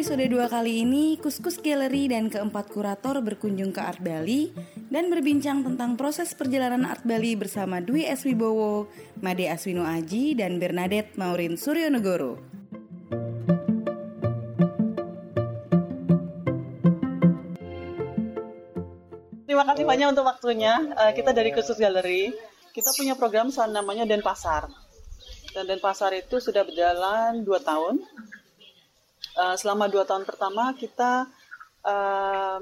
episode 2 kali ini, Kuskus Gallery dan keempat kurator berkunjung ke Art Bali dan berbincang tentang proses perjalanan Art Bali bersama Dwi S. Wibowo, Made Aswino Aji, dan Bernadette Maurin Suryonegoro. Terima kasih banyak untuk waktunya. Uh, kita dari Khusus Galeri, kita punya program namanya Denpasar. Dan Denpasar itu sudah berjalan dua tahun. Uh, selama dua tahun pertama kita uh,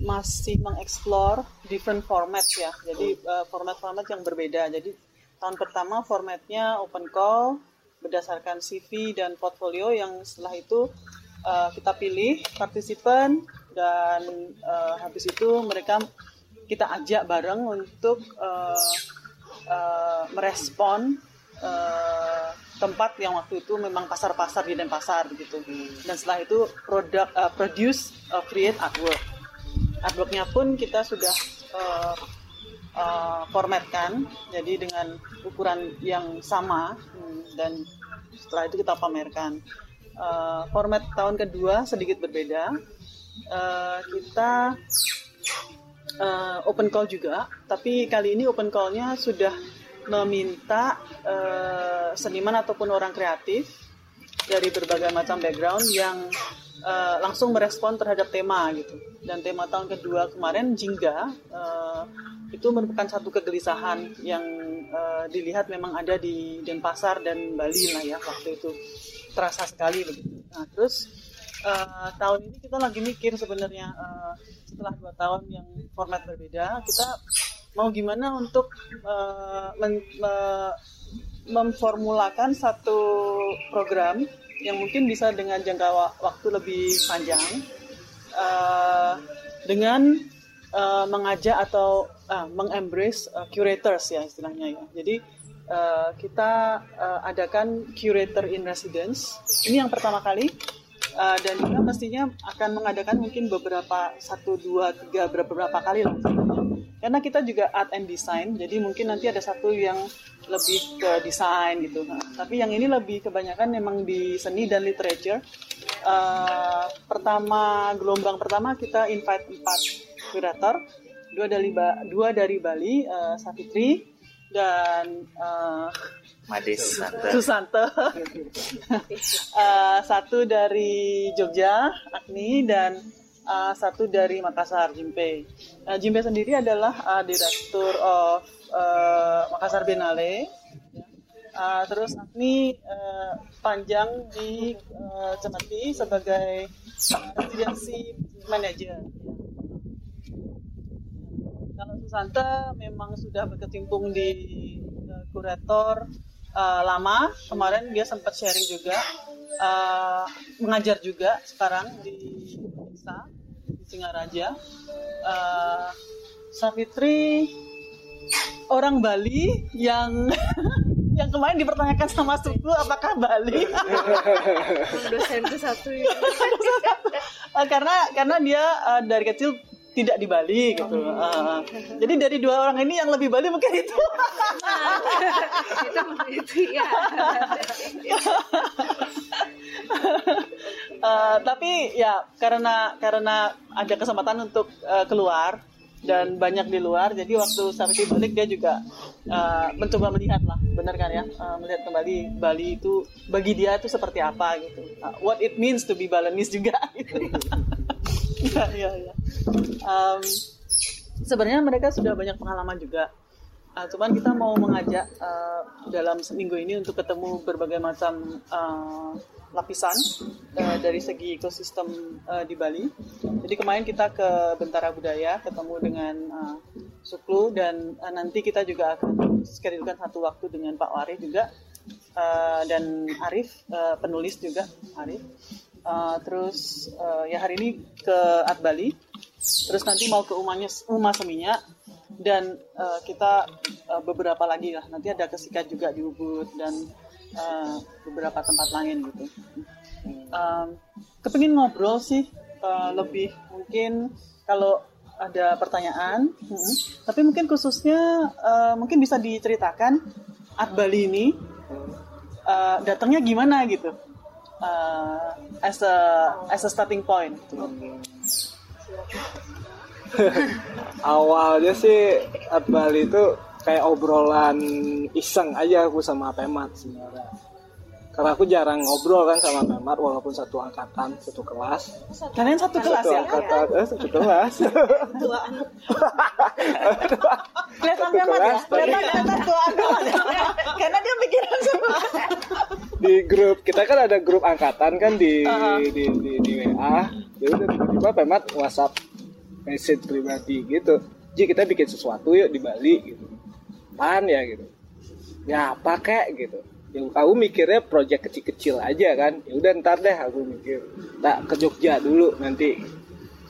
masih mengeksplor different format ya. Jadi format-format uh, yang berbeda. Jadi tahun pertama formatnya open call berdasarkan CV dan portfolio yang setelah itu uh, kita pilih partisipan dan uh, habis itu mereka kita ajak bareng untuk uh, uh, merespon uh, tempat yang waktu itu memang pasar-pasar di Denpasar begitu dan setelah itu produk uh, produce uh, create artwork. Artworknya pun kita sudah uh, uh, formatkan jadi dengan ukuran yang sama. Hmm, dan setelah itu kita pamerkan. Uh, format tahun kedua sedikit berbeda. Uh, kita uh, open call juga, tapi kali ini open callnya sudah meminta uh, seniman ataupun orang kreatif dari berbagai macam background yang uh, langsung merespon terhadap tema gitu. Dan tema tahun kedua kemarin Jingga uh, itu merupakan satu kegelisahan yang uh, dilihat memang ada di Denpasar dan Bali lah ya waktu itu terasa sekali begitu. Nah terus uh, tahun ini kita lagi mikir sebenarnya uh, setelah dua tahun yang format berbeda kita mau gimana untuk uh, men, uh, memformulakan satu program yang mungkin bisa dengan jangka waktu lebih panjang uh, dengan uh, mengajak atau uh, mengembrace uh, curators ya istilahnya ya. Jadi uh, kita uh, adakan curator in residence. Ini yang pertama kali uh, dan kita mestinya akan mengadakan mungkin beberapa satu dua tiga beberapa kali lah karena kita juga art and design jadi mungkin nanti ada satu yang lebih ke desain gitu nah, tapi yang ini lebih kebanyakan memang di seni dan literature uh, pertama gelombang pertama kita invite empat kurator dua dari dua dari Bali uh, Savitri dan uh, Made Susanto. Susanto. uh, satu dari Jogja, Agni, dan uh, satu dari Makassar, Jimpe. Uh, Jimpe sendiri adalah uh, direktur of uh, Makassar Biennale. Uh, terus Agni uh, panjang di uh, Cemeti sebagai uh, residency manager. Kalau Susanta memang sudah berkecimpung di uh, kurator uh, lama kemarin dia sempat sharing juga uh, mengajar juga sekarang di Singaraja uh, Savitri orang Bali yang yang kemarin dipertanyakan sama suku apakah Bali dosen ke satu ya. karena karena dia uh, dari kecil tidak di Bali gitu. Uh, jadi dari dua orang ini yang lebih Bali mungkin itu. itu itu ya. Uh, tapi ya karena karena ada kesempatan untuk uh, keluar dan banyak di luar jadi waktu sampai balik dia juga uh, mencoba melihat lah benar kan ya? Uh, melihat kembali Bali itu bagi dia itu seperti apa gitu. Uh, what it means to be Balinese juga gitu. Ya ya ya um, sebenarnya mereka sudah banyak pengalaman juga uh, cuman kita mau mengajak uh, dalam seminggu ini untuk ketemu berbagai macam uh, lapisan uh, dari segi ekosistem uh, di Bali. Jadi kemarin kita ke Bentara Budaya ketemu dengan uh, Suklu dan uh, nanti kita juga akan schedulekan satu waktu dengan Pak Wari juga uh, dan Arif uh, penulis juga Arif. Uh, terus uh, ya hari ini ke Art Bali. Terus nanti mau ke umahnya Umah Seminya dan uh, kita uh, beberapa lagi lah. Nanti ada kesikat juga di Ubud dan uh, beberapa tempat lain gitu. Um, kepingin ngobrol sih uh, lebih mungkin kalau ada pertanyaan, hmm, tapi mungkin khususnya uh, mungkin bisa diceritakan Art Bali ini uh, datangnya gimana gitu uh, as a as a starting point. Awalnya sih Art Bali itu kayak obrolan iseng aja aku sama Pemat sebenarnya karena aku jarang ngobrol kan sama Pemat walaupun satu angkatan satu kelas Kalian satu kelas satu ya? angkatan eh satu kelas Tua. Kelihatan Satu memang ya? Kelihatan kelihatan tua banget ya? Karena dia pikiran sama. di grup kita kan ada grup angkatan kan di Uh-huh. di, di, di WA jadi tiba-tiba Pemat WhatsApp message pribadi gitu. Ji kita bikin sesuatu yuk di Bali gitu. Apaan ya? gitu. Ya apa kek? gitu. Ya aku mikirnya project kecil-kecil aja kan. Ya udah ntar deh aku mikir. Tak ke Jogja dulu nanti.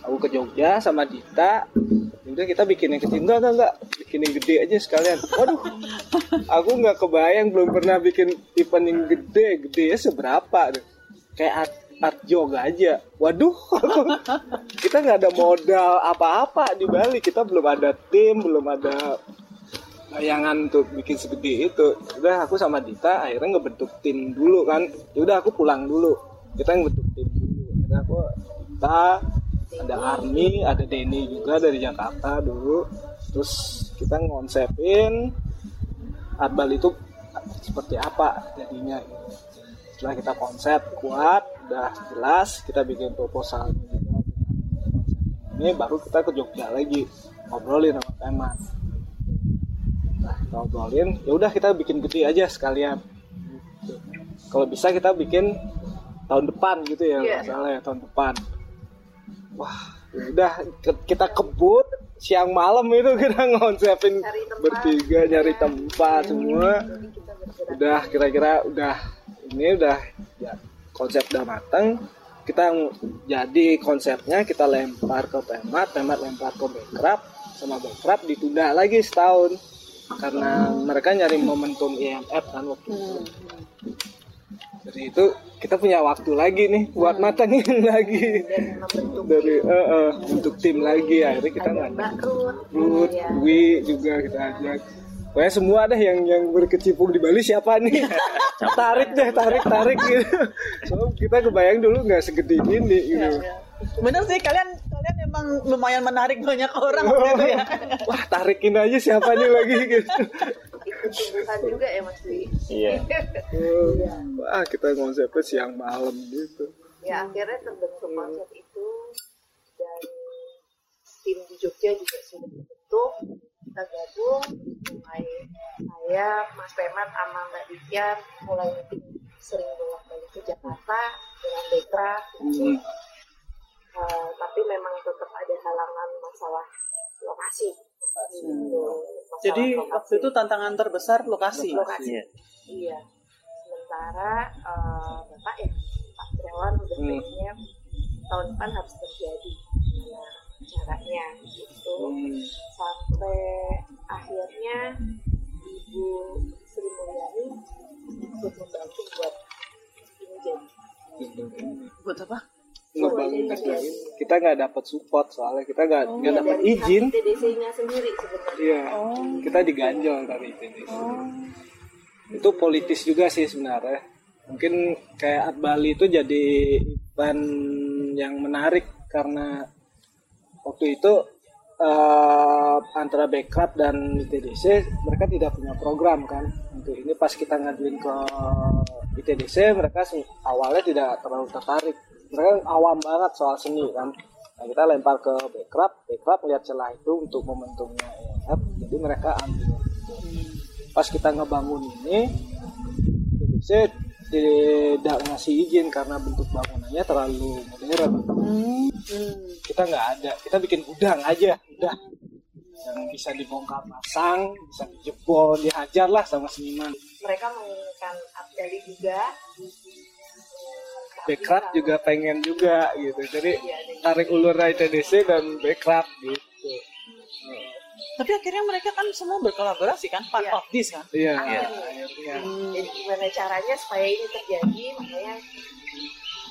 Aku ke Jogja sama Dita. Ya udah kita bikin yang kecil. Enggak enggak enggak. Bikin yang gede aja sekalian. Waduh. Aku nggak kebayang belum pernah bikin event yang gede gede seberapa tuh kayak art, yoga aja. Waduh kita nggak ada modal apa-apa di Bali. Kita belum ada tim belum ada bayangan untuk bikin segede itu. Udah aku sama Dita akhirnya ngebentuk tim dulu kan. Ya udah aku pulang dulu. Kita ngebentuk tim dulu. Akhirnya aku Dita ada Army ada Denny juga dari Jakarta dulu. Terus kita ngonsepin Art Bali itu seperti apa jadinya. Setelah kita konsep kuat udah jelas kita bikin proposalnya juga dengan konsep ini baru kita ke Jogja lagi ngobrolin sama Pemat nah ngobrolin ya udah kita bikin gede aja sekalian. Kalau bisa kita bikin tahun depan gitu ya Iya. misalnya tahun depan. Wah ya udah kita kebut siang malam itu kita ngonsepin tempat. bertiga nyari tempat semua. Jadi kita bergerak. udah kira-kira udah ini udah ya, konsep udah matang kita jadi konsepnya kita lempar ke Pemat Pemat lempar ke Bekrap sama Bekrap ditunda lagi setahun. Karena mereka nyari momentum IMF kan waktu itu. Dari itu kita punya waktu lagi nih buat matangin lagi. Dan membentuk dari eh, eh, untuk tim lagi akhirnya kita ada Mbak Ruth, Ruth, ya. Dwi juga kita ajak. Pokoknya semua deh yang yang berkecimpung di Bali siapa nih? tarik deh, tarik, tarik gitu. So, kita kebayang dulu nggak segede ini gitu. Bener sih kalian kalian emang lumayan menarik banyak orang itu ya. Wah, tarikin aja siapa nih lagi gitu. ikut tumbuhan juga ya Mas Dwi. Iya. Wah, kita konsepnya siang malam gitu. ya akhirnya terbentuk konsep itu dan tim di Jogja juga sudah dibentuk kita gabung mulai saya Mas Pemat sama Mbak Ditya mulai sering bolak balik ke Jakarta dengan Dekra Hmm. Eh, tapi memang tetap ada halangan masalah lokasi Gitu. Masalah Jadi lokasi. waktu itu tantangan terbesar lokasi. lokasi Iya. iya sementara eh, bapak ya Pak Triawan udah Hmm. pengennya tahun depan harus terjadi caranya gitu sampai akhirnya Ibu Sri Mulyani ikut membantu buat ini jadi Buat apa? Ngebangun. Kita nggak dapat support soalnya kita nggak nggak Iya, dapat izin. TDC-nya sendiri sebenarnya Iya, kita diganjol dari TDC. Itu politis juga sih sebenarnya. Mungkin kayak Bali itu jadi event yang menarik karena waktu itu eh, antara Backup dan ITDC mereka tidak punya program kan? Untuk ini pas kita ngajuin ke ITDC mereka awalnya tidak terlalu tertarik. Mereka awam banget soal seni kan? Nah, kita lempar ke Backup Backup melihat celah itu untuk momentumnya IMF jadi mereka ambil. Pas kita ngebangun ini ITDC tidak ngasih izin karena bentuk bangunannya terlalu modern. Kita nggak ada kita bikin gudang aja udah. Yang bisa dibongkar pasang bisa dijebol dihajar lah sama seniman. Mereka menginginkan Abdali juga. Backrap juga pengen juga gitu. Jadi tarik ulur ITDC dan Backrap gitu Tapi akhirnya mereka kan semua berkolaborasi kan, part Iya. of this kan. iya Iya. akhirnya jadi gimana caranya supaya ini terjadi makanya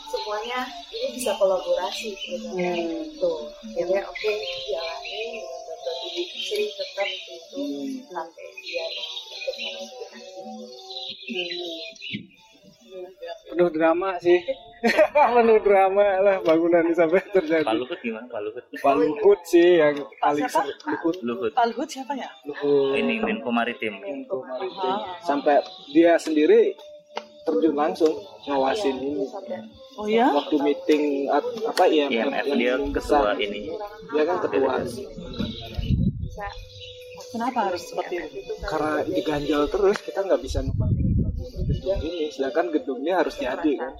semuanya ini bisa kolaborasi sebenarnya gitu akhirnya oke jalanin dengan bantuan ibu Sri tetap itu sampai dia untuk. Penuh drama sih. Penuh drama lah bangunan ini sampai terjadi. Pak Luhut gimana? Pak Luhut Pak Luhut sih yang paling seru. Luhut Luhut Pak Luhut siapa ya? Luhut ini Menko Maritim. Menko Maritim. sampai dia sendiri terjun langsung ngawasin ini. Oh ya? waktu meeting at- apa IMF, IMF yang dia ketua ini. Dia kan ketua. Kenapa harus seperti itu? karena diganjal terus kita nggak bisa numpangin gedung ini sedangkan gedungnya harus jadi kan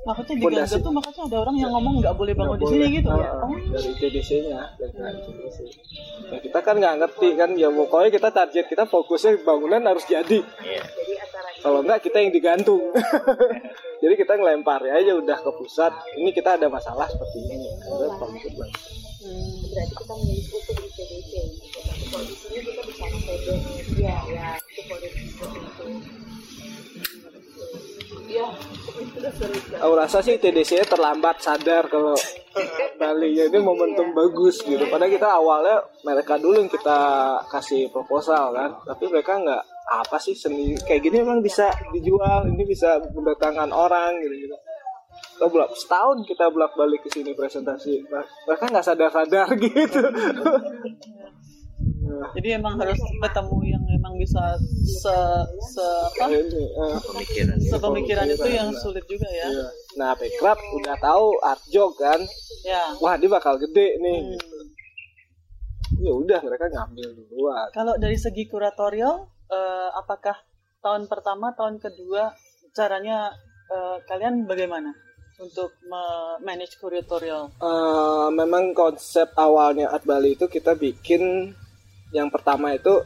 Maksudnya di. Gaza tuh makanya ada orang yang ngomong nggak boleh bangun Nggak di sini boleh. gitu ya? Ah, Oh, dari TDC-nya dari TDC. Ya, kita kan nggak ngerti kan ya pokoknya kita target kita fokusnya bangunan harus jadi Iya. kalau enggak kita yang digantung jadi kita ngelempar ya aja udah ke pusat ini kita ada masalah seperti ini Luhut bilang, berarti kita utuh di. Tapi kalau di sini kita bersama PD ya ya Aku rasa sih TDC terlambat sadar kalau Bali ya ini momentum bagus gitu. Padahal kita awalnya mereka dulu yang kita kasih proposal kan, tapi mereka nggak apa sih seni kayak gini emang bisa dijual, ini bisa mendatangkan orang gitu gitu. Kita bolak setahun kita bolak balik ke sini presentasi, mereka nggak sadar sadar gitu. Jadi emang harus ketemu yang emang bisa se se apa? Ini, eh, pemikiran Sepemikiran itu yang sulit juga ya. iya. Nah, Bekraf udah tahu art jog kan, Ya. wah dia bakal gede nih. Hmm. Ya udah mereka ngambil duluan. Kalau dari segi kuratorial, eh, apakah tahun pertama, tahun kedua caranya eh, kalian bagaimana untuk manage kuratorial? Eh, memang konsep awalnya Art Bali itu kita bikin yang pertama itu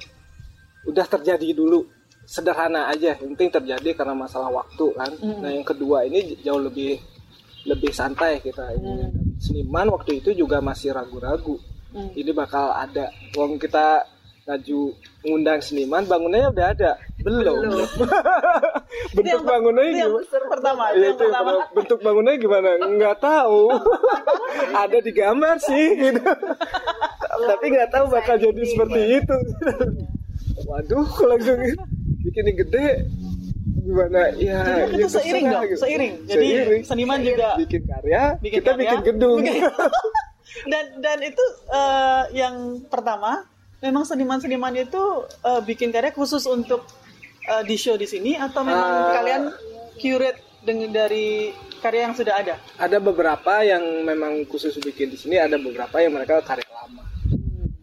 udah terjadi dulu. Sederhana aja yang penting terjadi karena masalah waktu kan. Mm. nah yang kedua ini jauh lebih lebih santai kita ini. Seniman waktu itu juga masih ragu-ragu. Hmm. ini bakal ada uang kita ngaju ngundang seniman bangunannya udah ada. Belum. Bentuk yang- bangunannya Itu yang gimana? pertama, Iya, yang itu yang pertama. pertama. bentuk bangunannya gimana? Nggak tahu. Ada di gambar sih gitu tapi nggak tahu bakal jadi seperti itu. Waduh langsung bikin yang gede. Gimana? Ya Jadi ya itu seiring terserah dong, gitu. seiring. Jadi seniman juga bikin karya bikin kita karya, bikin gedung. Dan dan itu eh, yang pertama memang seniman-seniman itu eh, bikin karya khusus untuk eh, di show di sini atau memang Ah. kalian curate dengan dari karya yang sudah ada? ada beberapa yang memang khusus bikin di sini ada beberapa yang mereka karya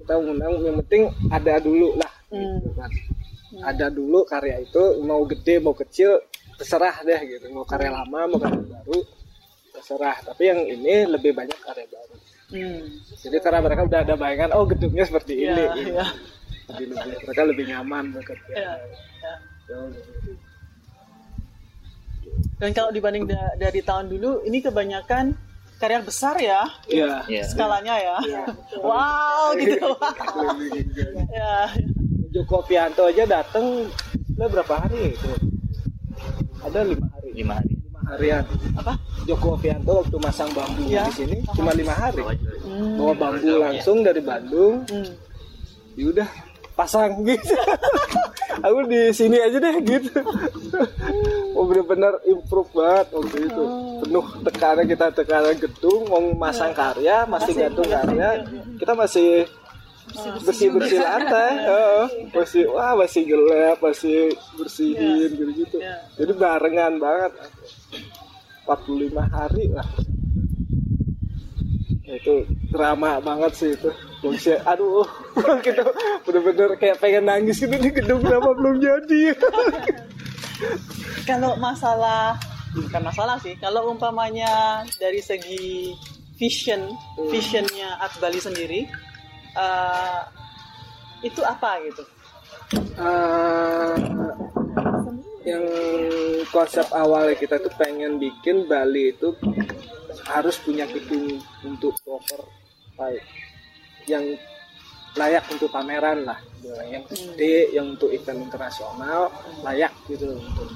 kita undang yang penting ada dulu lah gitu kan. Ada dulu karya itu mau gede mau kecil terserah deh gitu. Mau karya lama mau karya baru terserah. Tapi yang ini lebih banyak karya baru. Hmm. jadi karena mereka udah ada bayangan oh gedungnya seperti Iya, ini gitu. iya. Jadi lebih- mereka lebih nyaman bekerja Ya, ya. Jauh lebih- Dan kalau dibanding da- dari tahun dulu, ini kebanyakan karya besar ya, iya. Iya. skalanya ya. wow, gitu. ya. Joko Pianto aja datang sebenarnya berapa hari itu? Ada lima hari. Lima hari. Lima harian. Apa? Joko Pianto waktu masang bambu Iya. di sini cuma lima hari. Hmm. bawa bambu langsung dari Bandung. Hmm. ya udah pasang gitu. Aku di sini aja deh gitu. Oh bener-bener improve banget waktu itu penuh tekanan kita tekanan gedung mau masang karya masih gantung karya kita masih bersih bersih lantai. Heeh. masih wah masih gelap masih bersihin gitu gitu Iya. jadi barengan banget. 45 hari lah. Ya, itu drama banget sih itu. Bangsa, aduh kita bener-bener kayak pengen nangis gitu di gedung kenapa belum jadi? Kalau masalah, bukan masalah sih, kalau umpamanya dari segi vision, visionnya Art Bali sendiri, eh, itu apa gitu? Eh, yang konsep awalnya kita tuh pengen bikin Bali itu harus punya gedung untuk proper baik yang layak untuk pameran lah. Yang gede yang untuk event internasional layak gitu untuk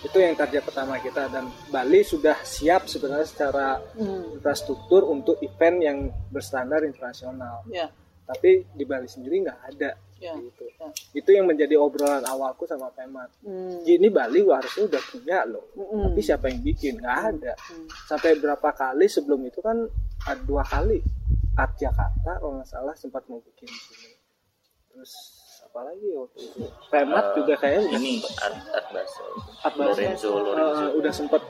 itu yang target pertama kita dan Bali sudah siap sebenarnya secara Hmm. infrastruktur untuk event yang berstandar internasional Ya. tapi di Bali sendiri nggak ada Ya. gitu Ya. itu yang menjadi obrolan awalku sama Pemat Hmm. Ini Bali harusnya udah punya loh Mm-mm. tapi siapa yang bikin nggak ada Hmm. sampai berapa kali sebelum itu kan ada dua kali Art Jakarta kalau nggak salah sempat mau bikin di sini terus apa lagi ya waktu itu Pemat Eh, juga kayaknya Ini Art, Art. Art. Lorenzo, Eh, Lorenzo. udah sempat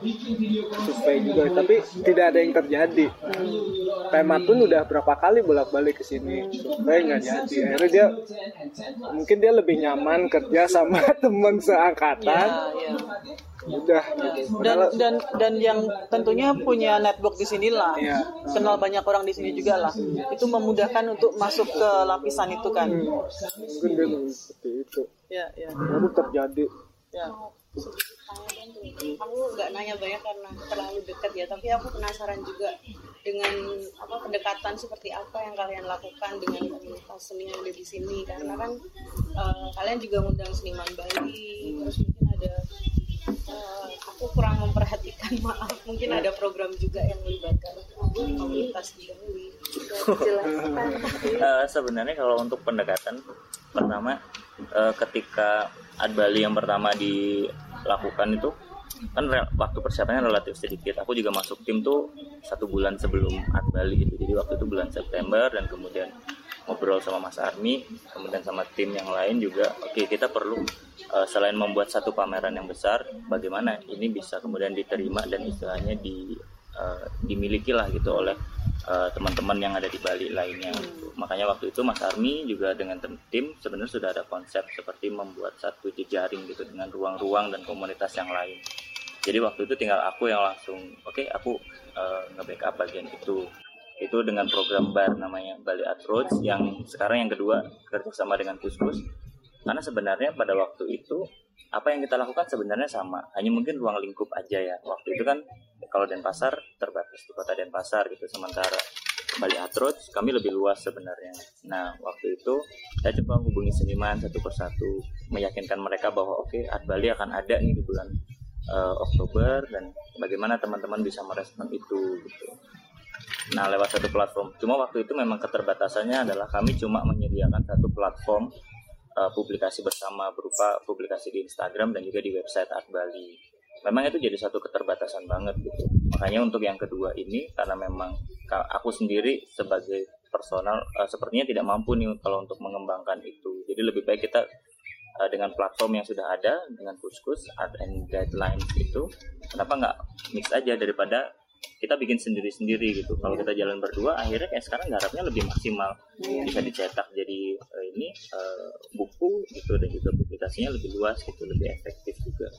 survei juga tapi tidak ada yang terjadi Pemat pun udah berapa kali bolak-balik ke sini survei nggak jadi akhirnya dia mungkin dia lebih nyaman kerja sama teman seangkatan Ya, ya. Udah dan gitu. Padahal- dan dan yang tentunya punya network di sinilah Iya. kenal banyak orang di sini juga lah. Itu memudahkan untuk masuk ke lapisan itu kan. Mungkin dia seperti itu. Ya ya baru terjadi. Ya aku nggak nanya banyak karena terlalu dekat ya tapi aku penasaran juga dengan apa pendekatan seperti apa yang kalian lakukan dengan komunitas seni yang ada di sini. Karena kan eh, kalian juga ngundang seniman Bali terus mungkin ada eh, aku kurang memperhatikan maaf mungkin ada program juga yang melibatkan komunitas di Eh, sebenarnya kalau untuk pendekatan pertama eh, ketika Ad Bali yang pertama dilakukan itu kan waktu persiapannya relatif sedikit. Aku juga masuk tim tuh satu bulan sebelum Ad Bali gitu. Jadi waktu itu bulan September dan kemudian ngobrol sama Mas Armi, kemudian sama tim yang lain juga. Oke kita perlu eh, selain membuat satu pameran yang besar, bagaimana ini bisa kemudian diterima dan istilahnya di eh, dimiliki lah gitu oleh eh, teman-teman yang ada di Bali lainnya. gitu. Makanya waktu itu Mas Armi juga dengan tim sebenarnya sudah ada konsep seperti membuat satu jejaring gitu dengan ruang-ruang dan komunitas yang lain. Jadi waktu itu tinggal aku yang langsung, oke aku eh, nge-backup bagian itu. Itu dengan program bar namanya Bali Art Roads yang sekarang yang kedua kerjasama dengan Kuskus. Karena sebenarnya pada waktu itu apa yang kita lakukan sebenarnya sama, hanya mungkin ruang lingkup aja ya. Waktu itu kan kalau Denpasar terbatas di kota Denpasar gitu, sementara Bali Art Roads kami lebih luas sebenarnya. Nah waktu itu saya coba hubungi seniman satu persatu, meyakinkan mereka bahwa oke Art Bali akan ada nih di bulan eh, Oktober dan bagaimana teman-teman bisa merespon itu gitu. Nah lewat satu platform. Cuma waktu itu memang keterbatasannya adalah kami cuma menyediakan satu platform eh, publikasi bersama berupa publikasi di Instagram dan juga di website Art Bali. Memang itu jadi satu keterbatasan banget gitu. Makanya untuk yang kedua ini karena memang aku sendiri sebagai personal eh, sepertinya tidak mampu nih kalau untuk mengembangkan itu. Jadi lebih baik kita eh, dengan platform yang sudah ada dengan kuskus art and guidelines itu kenapa nggak mix aja daripada kita bikin sendiri-sendiri gitu. Kalau kita jalan berdua akhirnya kayak sekarang garapnya lebih maksimal. Bisa dicetak jadi eh, ini eh, buku gitu dan juga publikasinya lebih luas gitu lebih efektif juga.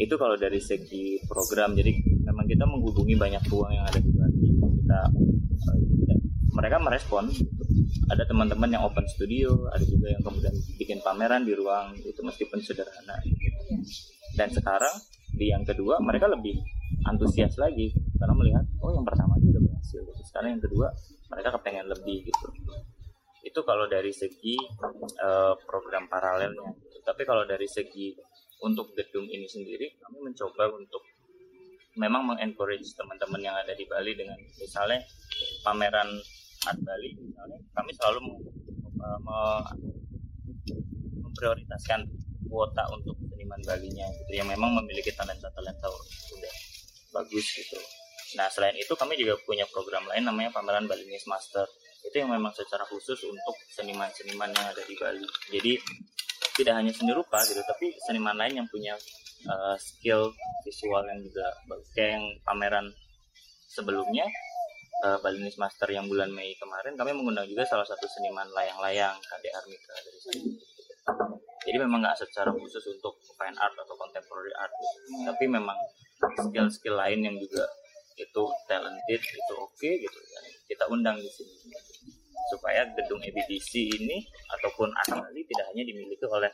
Itu kalau dari segi program. Jadi memang kita menghubungi banyak ruang yang ada di Bali kita kita- mereka merespon gitu. ada teman-teman yang open studio ada juga yang kemudian bikin pameran di ruang itu meskipun sederhana. Dan sekarang di yang kedua mereka lebih antusias lagi karena melihat oh yang pertama aja udah berhasil gitu. sekarang yang kedua mereka kepengen lebih gitu itu kalau dari segi eh, program paralelnya gitu. tapi kalau dari segi untuk gedung ini sendiri kami mencoba untuk memang mengencourage teman-teman yang ada di Bali dengan misalnya pameran Art Bali misalnya kami selalu me- memprioritaskan kuota untuk seniman Balinya gitu yang memang memiliki talenta-talenta udah bagus gitu. Nah selain itu kami juga punya program lain namanya pameran Balinese Master itu yang memang secara khusus untuk seniman-seniman yang ada di Bali. Jadi tidak hanya seni rupa gitu, tapi seniman lain yang punya uh, skill visual yang juga. Kayak yang pameran sebelumnya uh, Balinese Master yang bulan Mei kemarin kami mengundang juga salah satu seniman layang-layang Kade Armika dari sini. Jadi memang nggak secara khusus untuk fine art atau contemporary art, tapi memang skill-skill lain yang juga itu talented itu oke gitu ya kita undang di sini. Supaya gedung EBDC ini ataupun Bali tidak hanya dimiliki oleh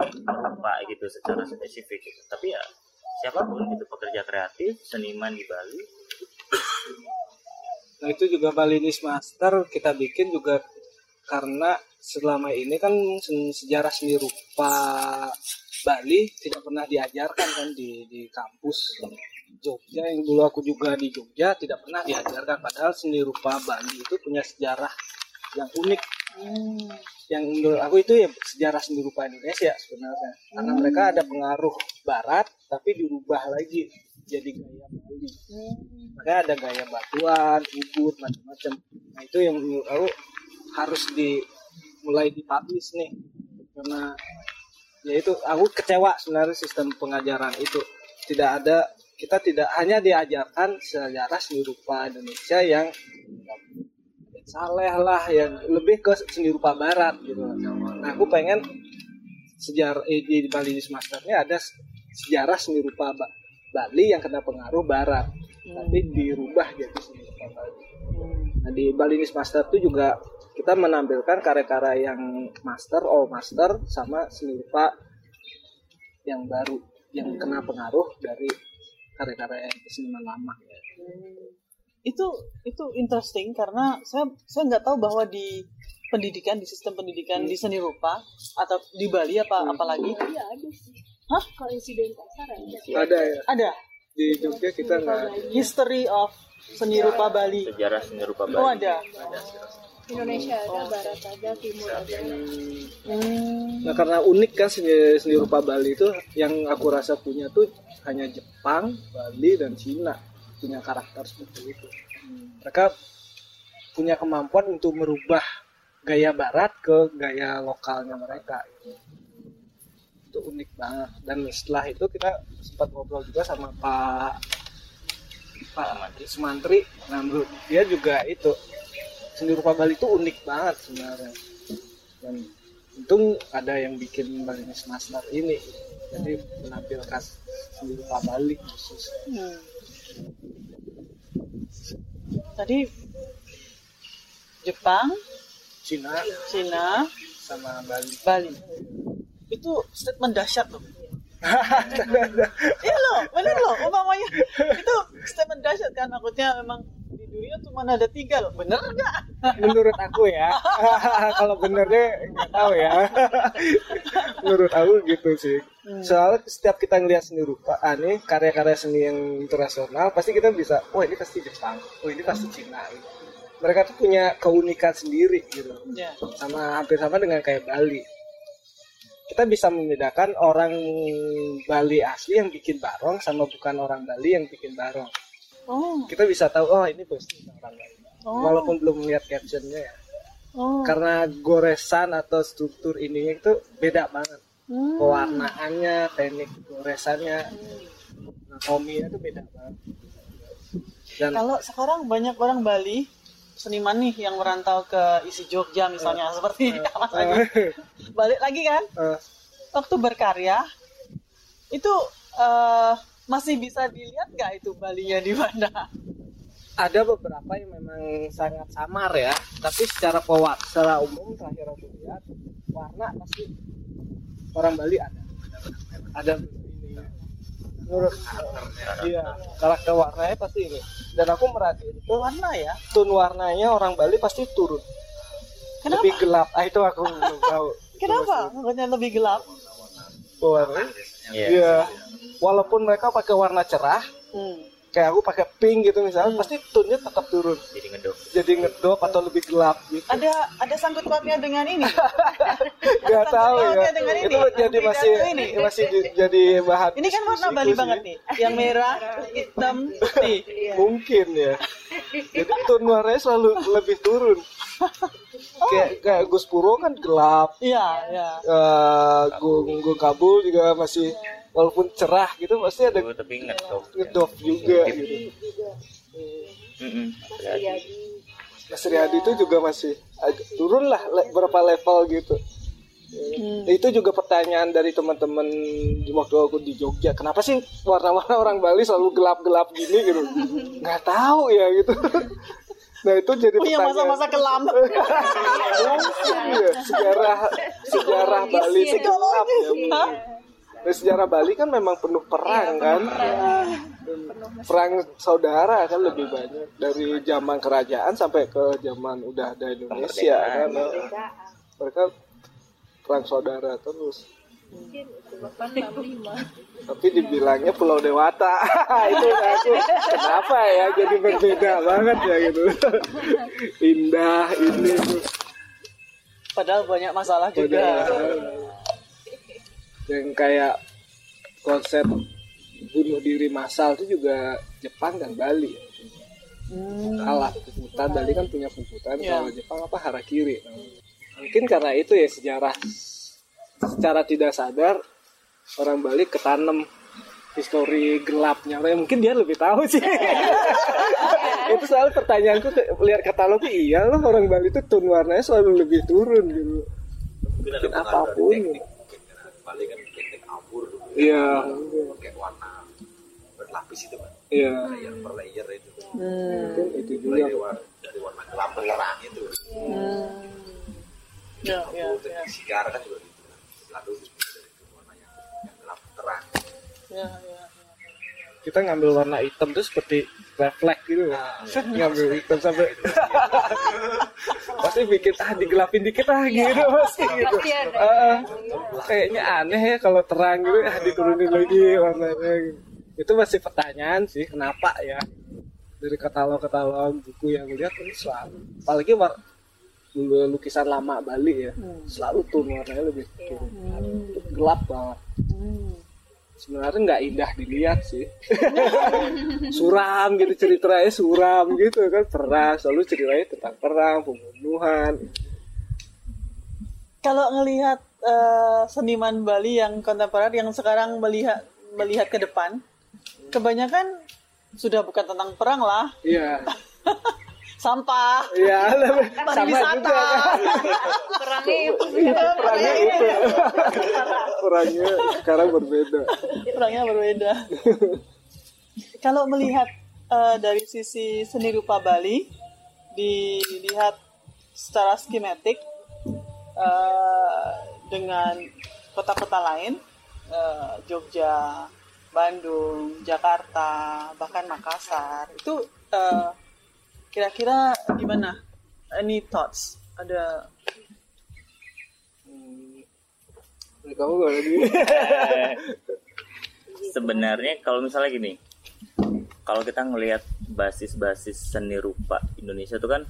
apa gitu secara spesifik gitu. tapi ya siapa pun gitu pekerja kreatif seniman di Bali. Nah itu juga Balinese Master kita bikin juga karena selama ini kan sejarah seni rupa Bali tidak pernah diajarkan kan di di kampus Jogja yang dulu aku juga di Jogja tidak pernah diajarkan. Padahal seni rupa Bali itu punya sejarah yang unik. Yang menurut aku itu ya sejarah seni rupa Indonesia sebenarnya. Karena mereka ada pengaruh Barat tapi dirubah lagi jadi gaya Bali. Makanya ada gaya batuan ubud macam-macam. Nah itu yang menurut aku harus di mulai dipublish nih. Karena ya itu aku kecewa sebenarnya sistem pengajaran itu. Tidak ada kita tidak hanya diajarkan sejarah seni rupa Indonesia yang saleh lah yang lebih ke seni rupa barat gitu. Nah aku pengen sejarah eh, di Bali Masternya ada sejarah seni rupa Ba- Bali yang kena pengaruh barat tapi dirubah jadi seni rupa Bali. Nah di Bali Master itu juga kita menampilkan karya-karya yang master all master sama seni rupa yang baru yang kena pengaruh dari karya-karya seniman lama. Itu itu interesting karena saya saya nggak tahu bahwa di pendidikan di sistem pendidikan di seni rupa atau di Bali apa apalagi? Iya ada sih. Hah? Kalau insiden pasar ada. ada ya? Ada. Di Jogja kita nggak history of seni rupa Bali. Sejarah seni rupa Bali. oh ada Indonesia ada, Barat ada, Timur ada. Hmm. Nah karena unik kan seni, seni rupa Bali itu yang aku rasa punya tuh hanya Jepang, Bali dan Cina punya karakter seperti itu. Mereka punya kemampuan untuk merubah gaya Barat ke gaya lokalnya mereka. Itu unik banget. Dan setelah itu kita sempat ngobrol juga sama Pak Pak Sumantri. Nah dia juga itu seni rupa Bali itu unik banget sebenarnya. Dan untung ada yang bikin Balinese Master ini jadi menampilkan seni rupa Bali khusus Hmm. Tadi Jepang, Cina Cina, sama Bali Bali. Itu statement dahsyat loh. iya loh, bener loh. Umpamanya itu statement dahsyat kan. Maksudnya memang dunia cuma ada tiga loh. Bener nggak? menurut aku ya kalau benernya nggak tahu ya menurut aku gitu sih soalnya setiap kita ngelihat seni rupa ah, nih karya-karya seni yang internasional pasti kita bisa oh ini pasti Jepang oh ini pasti Cina gitu. mereka tuh punya keunikan sendiri gitu Ya. sama hampir sama dengan kayak Bali kita bisa membedakan orang Bali asli yang bikin barong sama bukan orang Bali yang bikin barong Oh, kita bisa tahu oh ini pasti orang Bali oh, walaupun belum melihat captionnya ya. Oh. karena goresan atau struktur ininya itu beda banget. Hmm. pewarnaannya teknik goresannya anatominya itu beda banget. Dan Kalau sekarang banyak orang Bali seniman nih yang merantau ke isi Jogja misalnya seperti Mas Agi. Balik lagi kan? Eh, waktu berkarya itu eh, masih bisa dilihat nggak itu Balinya di mana? ada beberapa yang memang sangat samar ya tapi secara pewat secara umum terakhir aku lihat warna pasti orang Bali ada ada ini menurut iya karakter warnanya pasti ini dan aku merhatiin itu Warna ya? tone warnanya orang Bali pasti turun Kenapa? lebih gelap ah itu aku belum tahu Kenapa? Makanya lebih gelap. warna Iya. iya walaupun mereka pakai warna cerah Hmm. kayak aku pakai pink gitu misalnya pasti tone-nya tetap turun jadi ngedok jadi ngedop atau lebih gelap gitu Ada ada sangkut pautnya dengan ini. nggak tahu ya ini. itu jadi masih ini. masih di- jadi bahan Ini kan warna Bali banget nih. Yang merah, hitam, putih. mungkin ya jadi tone warnanya selalu lebih turun kayak kayak Gus Puro kan gelap Iya, iya. Eh, Gung Gung Kabul juga masih walaupun cerah gitu pasti ada Gua tapi ngedok ngedop juga gitu. Mm-mm. Mas Riyadi itu juga masih agak turun lah le- berapa level gitu. Itu juga pertanyaan dari teman-teman di waktu aku di Jogja kenapa sih warna-warna orang Bali selalu gelap-gelap gini? Gitu. Nggak tahu ya gitu. Nah itu jadi Punya pertanyaan. masa-masa kelam. Mungkin ya, sejarah sejarah Bali itu gelap ya. Nah, sejarah Bali kan memang penuh perang kan? perang. Saudara kan lebih banyak. Dari zaman kerajaan sampai ke zaman udah ada Indonesia kan? Mereka perang saudara terus. Tapi dibilangnya Pulau Dewata. Itu aku kenapa ya? Jadi berbeda banget ya gitu. Indah ini. Tuh Padahal banyak masalah juga. Yang kayak konsep bunuh diri massal itu juga Jepang dan Bali kalah Fukuta Bali kan punya Fukuta Iya. kalau Jepang apa Harakiri. Mungkin karena itu ya sejarah secara tidak sadar orang Bali ketanam histori gelapnya. Ya, mungkin dia lebih tahu sih. Itu selalu pertanyaanku lihat katalog iya loh orang Bali itu tone warnanya selalu lebih turun gitu. Mungkin apa pun. teknik mungkin karena Bali kan iya. Pakai warna berlapis itu kan iya. Layer per layer itu. Mungkin itu juga. dari warna, dari warna gelap ke terang itu Ya, ya, ya, sigar kan juga gitu lalu dari warna yang, yang gelap terang ya, ya. kita ngambil warna hitam tuh seperti refleks gitu. Set, ngambil hitam sampai pasti bikin ah digelapin dikit ah gitu pasti gitu. Ah, kayaknya aneh ya kalau terang gitu ah diturunin lagi warnanya gitu. itu masih pertanyaan sih kenapa ya? Dari katalog-katalog buku yang lihat ini selalu apalagi war dulu lukisan lama Bali ya selalu tuh warnanya lebih turun. Gelap banget sebenarnya nggak indah dilihat sih. Suram gitu ceritanya suram gitu kan perang selalu ceritanya tentang perang pembunuhan. Kalau ngelihat eh, seniman Bali yang kontemporer yang sekarang melihat melihat ke depan, kebanyakan sudah bukan tentang perang lah, iya sampah, iya sama pariwisata. juga. Perangnya itu perangnya itu. Perangnya sekarang berbeda. Perangnya berbeda. Kalau melihat eh, dari sisi seni rupa Bali, dilihat secara skematik eh, dengan kota-kota lain, eh, Jogja, Bandung, Jakarta, bahkan Makassar, itu eh, kira-kira gimana? Any thoughts? Ada Hmm. kamu gak lagi sebenarnya kalau misalnya gini kalau kita ngelihat basis-basis seni rupa Indonesia itu kan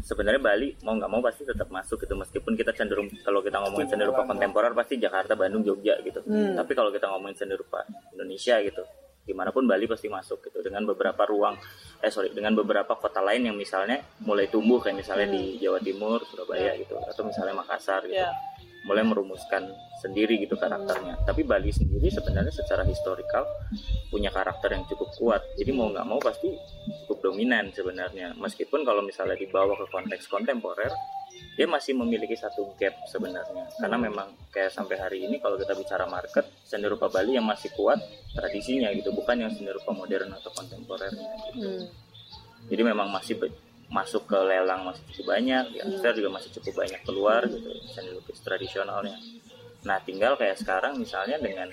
sebenarnya Bali mau nggak mau pasti tetap masuk gitu meskipun kita cenderung kalau kita ngomongin seni rupa kontemporer pasti Jakarta Bandung Jogja gitu tapi kalau kita ngomongin seni rupa Indonesia gitu di mana pun Bali pasti masuk gitu. Dengan beberapa ruang eh sorry dengan beberapa kota lain yang misalnya mulai tumbuh kayak misalnya di Jawa Timur Surabaya gitu. Atau misalnya Makassar gitu. Ya. Mulai merumuskan sendiri gitu karakternya. Tapi Bali sendiri sebenarnya secara historikal punya karakter yang cukup kuat. Jadi mau nggak mau pasti cukup dominan sebenarnya. Meskipun kalau misalnya dibawa ke konteks kontemporer, dia masih memiliki satu gap sebenarnya. Karena memang kayak sampai hari ini kalau kita bicara market, seni rupa Bali yang masih kuat tradisinya gitu, bukan yang seni rupa modern atau kontemporernya. Gitu. Jadi memang masih masuk ke lelang masih cukup banyak, di Amster juga masih cukup banyak keluar gitu seni lukis tradisionalnya. Nah tinggal kayak sekarang misalnya dengan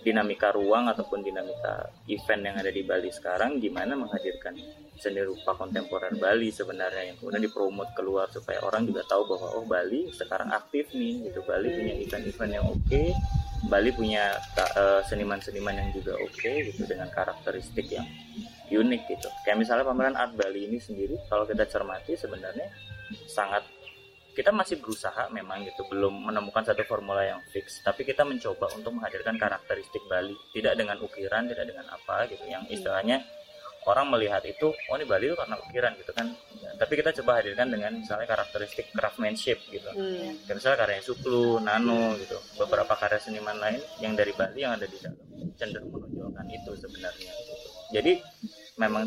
dinamika ruang ataupun dinamika event yang ada di Bali sekarang gimana menghadirkan seni rupa kontemporer Bali sebenarnya yang kemudian dipromot keluar supaya orang juga tahu bahwa oh Bali sekarang aktif nih gitu. Bali punya event-event yang oke Bali punya eh, seniman-seniman yang juga oke gitu dengan karakteristik yang unik gitu. Kayak misalnya pameran art Bali ini sendiri kalau kita cermati sebenarnya sangat kita masih berusaha memang gitu belum menemukan satu formula yang fix. Tapi kita mencoba untuk menghadirkan karakteristik Bali. Tidak dengan ukiran tidak dengan apa gitu. Yang istilahnya orang melihat itu oh ini Bali itu karena ukiran gitu kan. Ya, tapi kita coba hadirkan dengan misalnya karakteristik craftsmanship gitu. Hmm. Kayak misalnya karya Suplu, Nano gitu. Beberapa karya seniman lain yang dari Bali yang ada di dalam cenderung menonjolkan itu sebenarnya gitu. jadi memang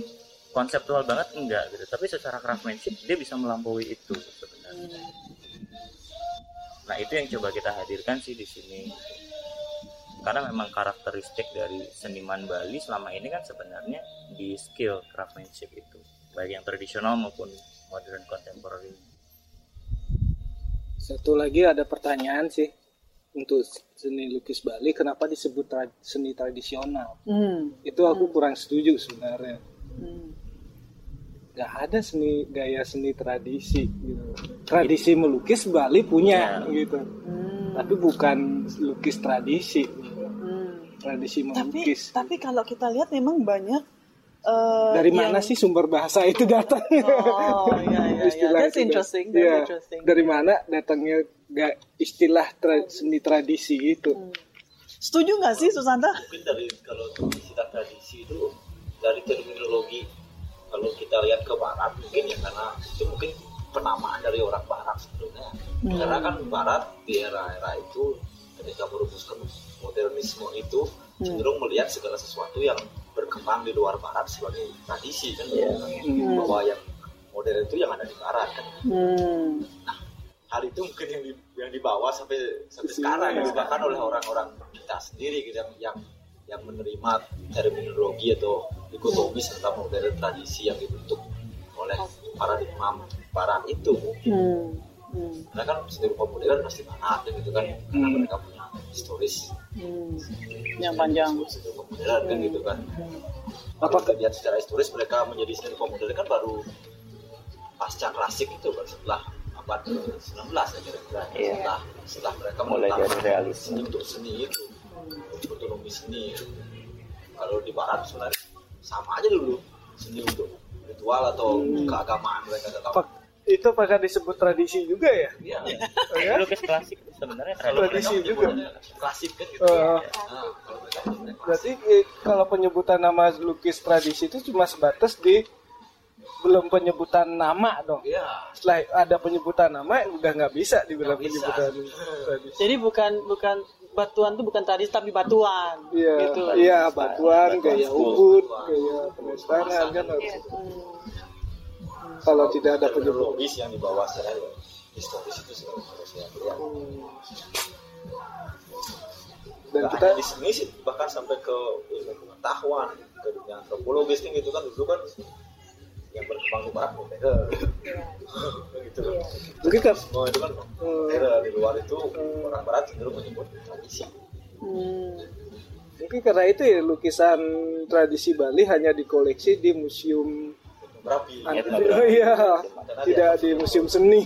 konseptual banget enggak gitu. Tapi secara craftsmanship dia bisa melampaui itu sebenarnya nah itu yang coba kita hadirkan sih di sini karena memang karakteristik dari seniman Bali selama ini kan sebenarnya di skill craftsmanship itu baik yang tradisional maupun modern contemporary Satu lagi ada pertanyaan sih untuk seni lukis Bali kenapa disebut tra- seni tradisional? Hmm. Itu aku kurang setuju sebenarnya. Hmm. Gak ada seni gaya seni tradisi gitu. Tradisi melukis Bali punya gitu. Tapi bukan lukis tradisi. Hmm. Tradisi Tapi melukis. tapi kalau kita lihat memang banyak eh, Dari yang- mana sih sumber bahasa itu datangnya? Oh, iya, iya, iya. Istilah That's itu. interesting, that's Iya. interesting. Dari mana datangnya gak istilah tra- seni tradisi itu? Setuju nggak sih Susanta? mungkin dari kalau istilah tradisi itu dari terminologi kalau kita lihat ke barat mungkin ya karena itu mungkin penamaan dari orang barat sebetulnya. Karena kan barat di era-era itu ketika merumuskan modernisme itu cenderung melihat segala sesuatu yang berkembang di luar barat sebagai tradisi kan bahwa yang modern itu yang ada di barat kan. Hmm. hal itu mungkin yang, di- yang dibawa sampai sampai sekarang gitu bahkan oleh orang-orang kita sendiri gitu yang yang yang menerima terminologi atau dikotomis tentang modern tradisi yang dibentuk oleh paradigma barat itu Hmm. Hmm. karena kan seni rupa modern pasti gitu kan karena mereka punya historis Hmm. Yang panjang. seni rupa modern kan gitu kan Apa apa lihat secara historis mereka menjadi seni rupa modern kan baru pasca klasik itu baru setelah abad ke-19 ya kira-kira Iya. setelah setelah mereka Mulai dari realisme. seni untuk seni itu otonomi seni kalau di barat sebenarnya sama aja dulu seni untuk ritual atau keagamaan mereka Pak, itu apakah disebut tradisi juga ya? Iya. ya? lukis klasik sebenarnya Kalau tradisi juga. klasik kan gitu Eh, nah, kalau mereka. Berarti eh, kalau penyebutan nama lukis tradisi itu cuma sebatas di belum penyebutan nama dong. Iya. Setelah ada penyebutan nama udah nggak bisa dibilang bisa. penyebutan tradisi. Jadi bukan bukan batuan tuh bukan tradisi tapi batuan. Iya, Gitu. iya batuan, gaya ubud, gaya kan harus. Kalau tidak ada terminologis yang dibawa secara historis itu sudah harusnya ya. Dan Nggak kita di seni sih bahkan sampai ke ilmu pengetahuan ke dunia antropologis kan gitu kan dulu kan yang berkembang di barat modern gitu. Kan mungkin kan semua itu kan modern di luar itu orang barat cenderung menyebut tradisi. Hmm. mungkin karena itu ya lukisan tradisi Bali hanya dikoleksi di museum berapi Etnografi. Iya, tidak di museum seni.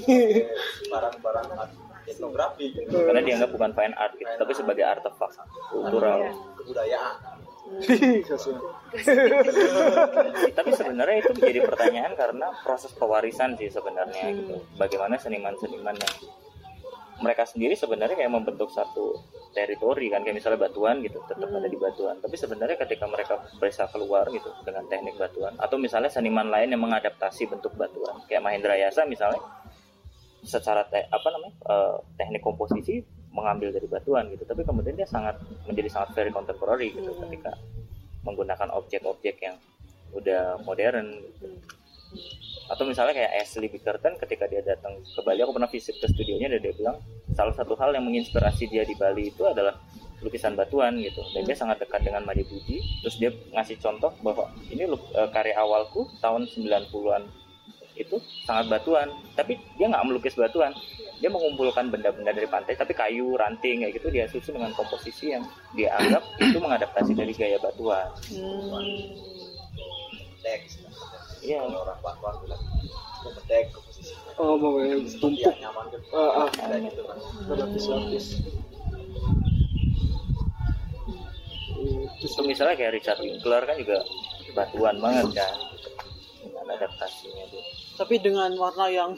barang-barang etnografi gitu. karena dianggap bukan fine art gitu, tapi sebagai artefak kultural. Kebudayaan. tapi sebenarnya itu menjadi pertanyaan karena proses pewarisan sih sebenarnya gitu. bagaimana seniman-seniman yang mereka sendiri sebenarnya kayak membentuk satu teritori kan kayak misalnya batuan gitu tetap ada di batuan. Tapi sebenarnya ketika mereka bisa keluar gitu dengan teknik batuan atau misalnya seniman lain yang mengadaptasi bentuk batuan kayak Mahendra Yasa misalnya secara te- apa namanya eh, teknik komposisi mengambil dari batuan gitu. Tapi kemudian dia sangat menjadi sangat very contemporary gitu ketika menggunakan objek-objek yang udah modern gitu. atau misalnya kayak Ashley Bickerton ketika dia datang ke Bali aku pernah visit ke studionya dan dia bilang salah satu hal yang menginspirasi dia di Bali itu adalah lukisan batuan gitu. Dan dia sangat dekat dengan Made Budi. Terus dia ngasih contoh bahwa ini luk- eh, karya awalku tahun 90-an itu sangat batuan. Tapi dia nggak melukis batuan. Dia mengumpulkan benda-benda dari pantai tapi kayu ranting kayak gitu dia susun dengan komposisi yang dia anggap itu mengadaptasi dari gaya batuan. Bedek iya. Kalau orang batuan bilang itu bedek ke posisi Oh, mau yang tumpuk. nyaman kan Ah, ah. ada gitu kan. Berlapis-lapis. terus misalnya kayak Richard Winkler kan juga batuan banget kan. Gitu. dengan adaptasinya dia Tapi dengan warna yang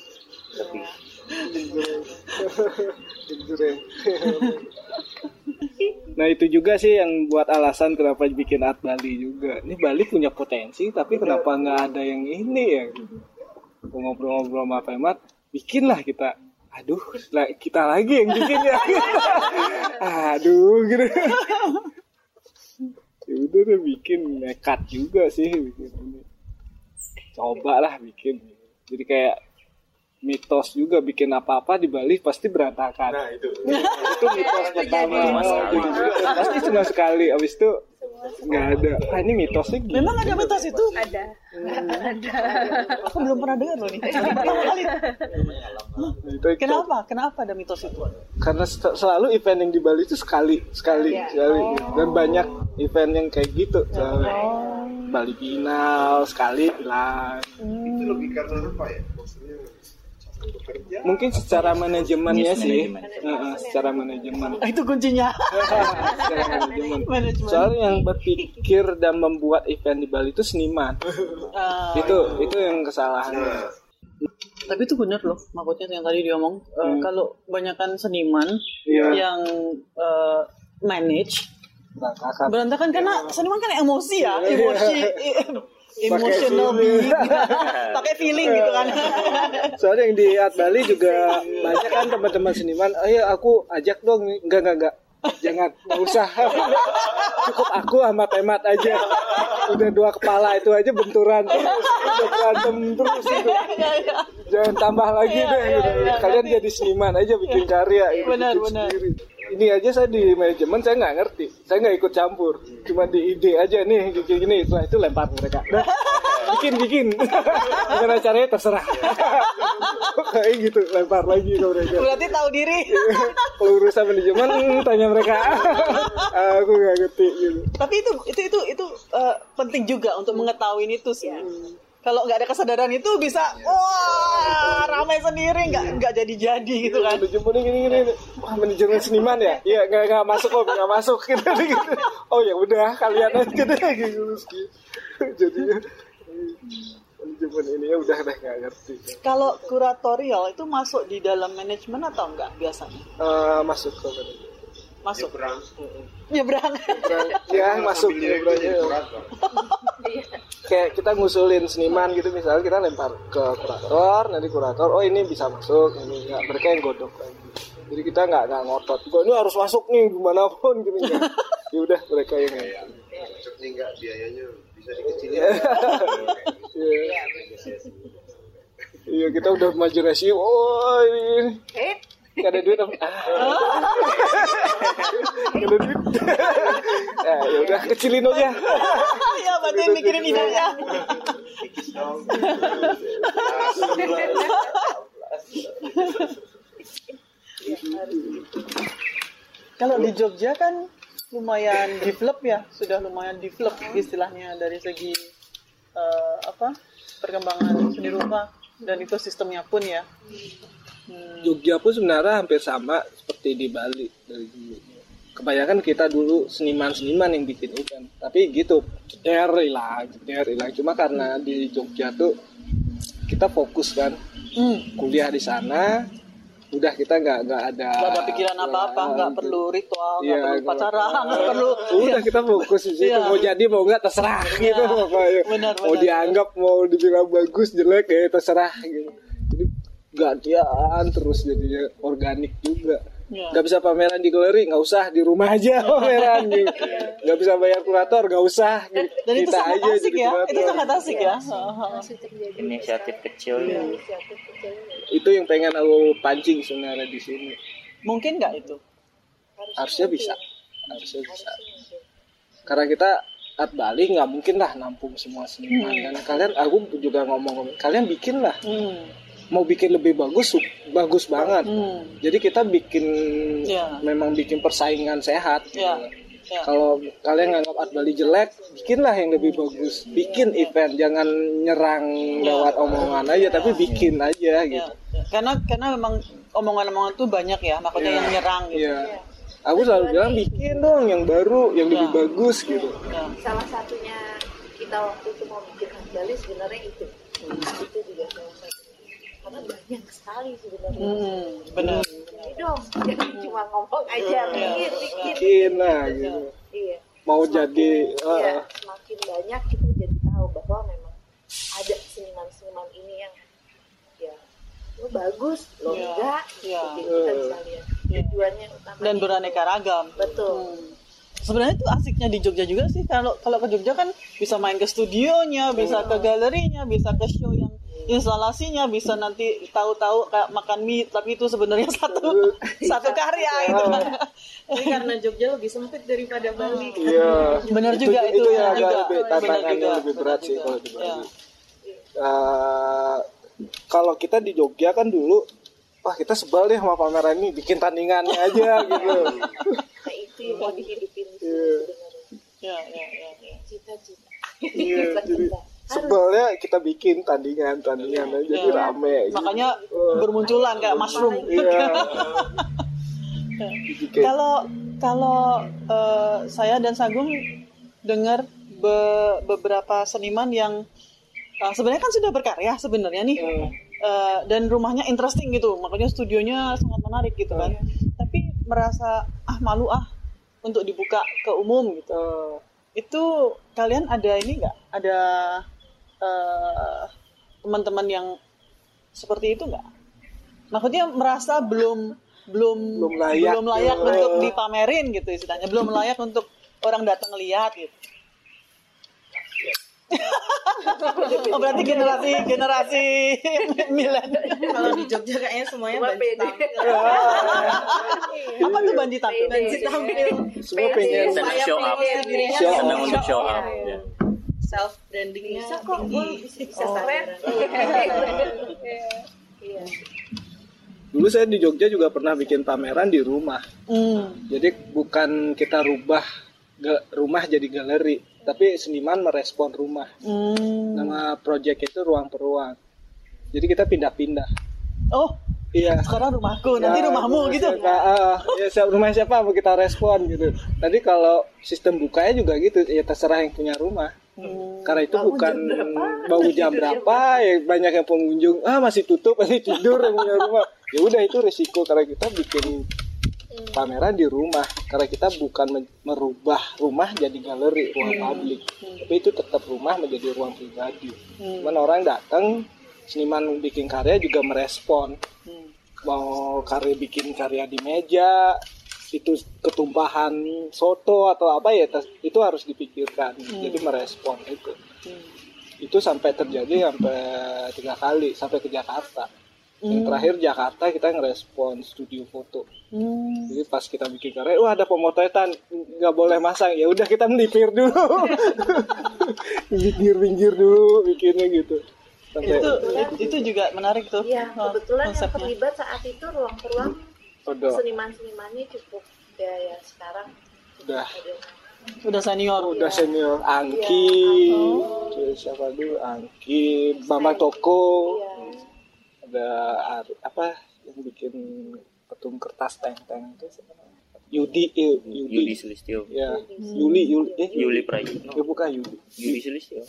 lebih. Nah itu juga sih yang buat alasan kenapa bikin art Bali juga. Ini Bali punya potensi tapi kenapa nggak ada yang ini ya? Ngobrol-ngobrol sama Pemat, bikinlah kita. Aduh, lah kita lagi yang bikin ya. Aduh, gitu. Ya udah deh bikin nekat juga sih bikin ini. Coba lah bikin. Jadi kayak mitos juga bikin apa-apa di Bali pasti berantakan nah itu itu mitos pertama sekali. pasti cuma sekali abis itu nggak ada ah ini mitosnya gini. memang ada mitos itu. ada ada Aku belum pernah dengar loh nih. Pertama kali. Itu- itu- Kenapa? Kenapa ada mitos itu? karena sel- selalu event yang di Bali itu sekali sekali sekali dan banyak event yang kayak gitu selalu. Bali final sekali hilang. Itu logika apa ya? Maksudnya mungkin secara manajemennya Yes, sih. manajemen. Heeh, secara manajemen. Ah, itu kuncinya. Secara manajemen. Manajemen. Soalnya yang berpikir dan membuat event di Bali itu seniman. Ah, itu itu yang kesalahannya tapi itu benar loh maksudnya yang tadi dia ngomong eh, Hmm. kalau kebanyakan seniman Iya. yang eh, manage berantakan. Berantakan karena seniman kan emosi ya Iya. emosi emotional being pakai feeling gitu kan. Soalnya yang di Art Bali juga banyak kan teman-teman seniman ayo aku ajak dong. Enggak enggak enggak jangan nggak usah. Cukup aku sama temat aja. Udah dua kepala itu aja benturan terus udah berantem terus gitu. jangan tambah lagi deh. kalian jadi seniman aja bikin karya gitu, Benar, benar. sendiri. Ini aja saya di manajemen saya nggak ngerti. Saya nggak ikut campur. Cuma di ide aja nih gini gini. Setelah itu lempar mereka. Bikin bikin. Gimana caranya terserah. Kayak gitu lempar lagi ke mereka. Berarti tahu diri. Kalau urusan manajemen tanya mereka. Aku nggak ngerti gitu. Tapi itu itu itu itu eh, penting juga untuk mengetahui itu sih kalau nggak ada kesadaran itu bisa wah ramai sendiri. Nggak nggak jadi jadi gitu kan. manajemen ini gini gini wah manajemen seniman ya? Iya nggak nggak masuk kok nggak masuk. Gitu, gitu. oh ya udah kalian aja deh gitu. Jadi manajemen ini ya udah deh nggak ngerti. Kalau kuratorial itu masuk di dalam manajemen atau enggak biasanya? Eh, masuk ke manajemen masuk. Nyebrang. Ya masuk. Nyebrangnya. kayak kita ngusulin seniman gitu misalnya kita lempar ke kurator nanti kurator oh ini bisa masuk ini enggak. Mereka yang godok lagi. Jadi kita nggak nggak ngotot. Gua, ini harus masuk nih gimana pun gitu. Ya udah mereka yang Masuk nih enggak biayanya bisa dikecilin. Iya. Iya kita udah imajinasi, oh ini, ini. Gak ada duit apa? Ah. Gak ada duit. ya, ya udah kecilin aja. ya berarti mikirin idenya kalau di Jogja kan lumayan develop ya sudah lumayan develop istilahnya dari segi eh, apa perkembangan seni rupa dan ekosistemnya pun ya Jogja pun sebenarnya hampir sama seperti di Bali dari dulu. Kebanyakan kita dulu seniman-seniman yang bikin event. Tapi gitu, der hilang, der hilang. Cuma karena di Jogja tuh kita fokus kan hmm. kuliah di sana. Udah kita nggak nggak ada Gak ada pikiran apa-apa, nggak perlu ritual, nggak Iya, perlu pacaran, nggak perlu. udah kita fokus di situ Iya. mau jadi mau nggak terserah gitu pokoknya benar, mau benar. dianggap mau dibilang bagus jelek ya terserah gitu gantian terus jadinya organik juga. Iya. nggak bisa pameran di galeri nggak usah di rumah aja pameran. Gitu nggak bisa bayar kurator nggak usah. Gitu. Dan itu sangat aja asik ya, kurator. itu sangat asik ya. inisiatif kecil ya. Itu yang pengen aku pancing sebenarnya di sini. Mungkin nggak itu? harusnya bisa. Harusnya bisa. Karena kita Art Bali nggak mungkin lah nampung semua seniman. Dan kalian aku juga ngomong kalian bikin lah. Hmm. Mau bikin lebih bagus bagus banget Hmm. jadi kita bikin Ya. memang bikin persaingan sehat gitu. Ya. Ya. kalau kalian nganggap Art Bali jelek bikinlah yang lebih bagus bikin event jangan nyerang lewat omongan aja tapi bikin aja Ya, gitu ya. Karena karena memang omongan-omongan tuh banyak ya, makanya Iya. yang nyerang gitu. Iya. aku selalu bilang bikin dong yang baru yang lebih Ya. bagus gitu Ya. salah satunya kita waktu itu mau bikin Bali sebenarnya itu itu juga salah karena banyak sekali sebenarnya Hmm, benar. Ini dong jangan cuma ngomong aja bikin bikin bikin lah gitu iya mau Semakin- jadi iya, uh, semakin banyak kita jadi tahu bahwa memang ada seniman-seniman ini yang ya lo bagus lo Iya, enggak iya. jadi kita bisa lihat Iya. tujuannya utama Dan beraneka ragam. betul Hmm. Sebenarnya itu asiknya di Jogja juga sih. Kalau kalau ke Jogja kan bisa main ke studionya, bisa ke galerinya, bisa ke show instalasinya, bisa nanti tahu-tahu kayak makan mie, tapi itu sebenarnya satu satu karya gitu. Tapi karena Jogja lebih sempit daripada Bali. iya Benar juga itu, itu benar yang agak juga. lebih tantangannya juga, lebih berat sih kalau di Bali Ya. Eh, kalau kita di Jogja kan dulu wah kita sebel deh sama pameran ini bikin tandingannya aja gitu itu yang mau dihidupin Iya. Ya, ya, ya, ya. cita-cita Iya, jadi. Sebelnya kita bikin tandingan tandingan jadi Iya. rame Makanya bermunculan kayak mushroom. iya Kalau kalau eh, saya dan Sagung dengar be- beberapa seniman yang eh, sebenarnya kan sudah berkarya sebenarnya nih. Eh, dan rumahnya interesting gitu, makanya studionya sangat menarik gitu kan. Tapi merasa ah malu ah untuk dibuka ke umum gitu. Itu kalian ada ini nggak? Ada eh, teman-teman yang seperti itu nggak? Maksudnya merasa belum belum Belum layak. belum layak Belum untuk dipamerin gitu istilahnya, belum layak untuk orang datang lihat gitu. oh berarti generasi generasi milenial. Kalau di Jogja kayaknya semuanya Cuma pede. tampil. Apa tuh banji tampil? Banci tampil. semua pengen show up. Senang up. untuk show up. Self brandingnya Bisa kok, tinggi. Bisa, bisa Oh. keren. Iya. dulu saya di Jogja juga pernah bikin pameran di rumah Hmm. jadi bukan kita rubah rumah jadi galeri tapi seniman merespon rumah Hmm. nama project itu ruang per ruang jadi kita pindah-pindah Oh, iya sekarang rumahku, nanti Ya, rumahmu rumah gitu. siapa, ah, ya siapa- rumah siapa mau kita respon gitu. Tadi kalau sistem bukanya juga gitu, ya terserah yang punya rumah. Hmm. Karena itu bukan bangun jam berapa, ya banyak yang pengunjung ah masih tutup masih tidur yang punya rumah. Ya udah itu risiko karena kita bikin pameran di rumah karena kita bukan merubah rumah jadi galeri ruang publik. Tapi itu tetap rumah menjadi ruang pribadi. Cuman orang datang seniman bikin karya juga merespon. Mau karya bikin karya di meja itu ketumpahan soto atau apa ya itu harus dipikirkan. Jadi merespon itu. Itu sampai terjadi sampai tiga kali sampai ke Jakarta. Yang terakhir Jakarta kita ngerespon studio foto. Hmm. jadi pas kita bikin karya wah ada pemotretan nggak boleh masang. Ya udah kita melipir dulu. Pinggir-pinggir dulu bikinnya gitu. Sampai Itu itu. juga menarik tuh. Iya, oh, kebetulan yang konsepnya. terlibat saat itu ruang per ruang udah seniman-senimannya cukup ya ya sekarang udah. Udah senior. udah senior. Angki. Terus siapa dulu Angki. Mama Toko. Iya. ada Ari- apa yang bikin petung kertas teng-teng itu siapa? Namanya? Yudi eh, Yudi, Yudi Sulistyo. ya Yuli Yuli. Eh Yuli. Prayitno. ya bukan Yudi. Yudi Sulistyo.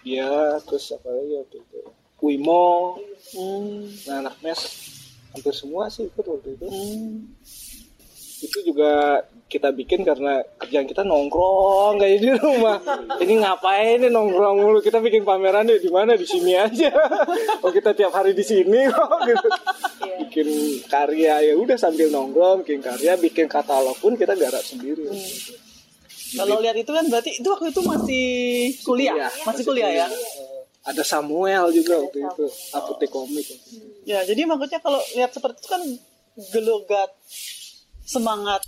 dia terus apa lagi waktu itu? Wimo Hmm. nah anak mes hampir semua sih ikut waktu itu. Hmm. itu juga kita bikin karena kerjaan kita nongkrong kayak di rumah. Ini ngapain nih nongkrong mulu? Kita bikin pameran nih di mana? Di sini aja. Oh kita tiap hari di sini kok gitu. Bikin karya ya udah sambil nongkrong bikin karya bikin katalog pun kita garap sendiri. Kalau lihat itu kan berarti itu waktu itu masih kuliah, Kuliah, masih kuliah ya. Ada Samuel juga waktu itu apotek komik Ya, jadi maksudnya kalau lihat seperti itu kan gelogat semangat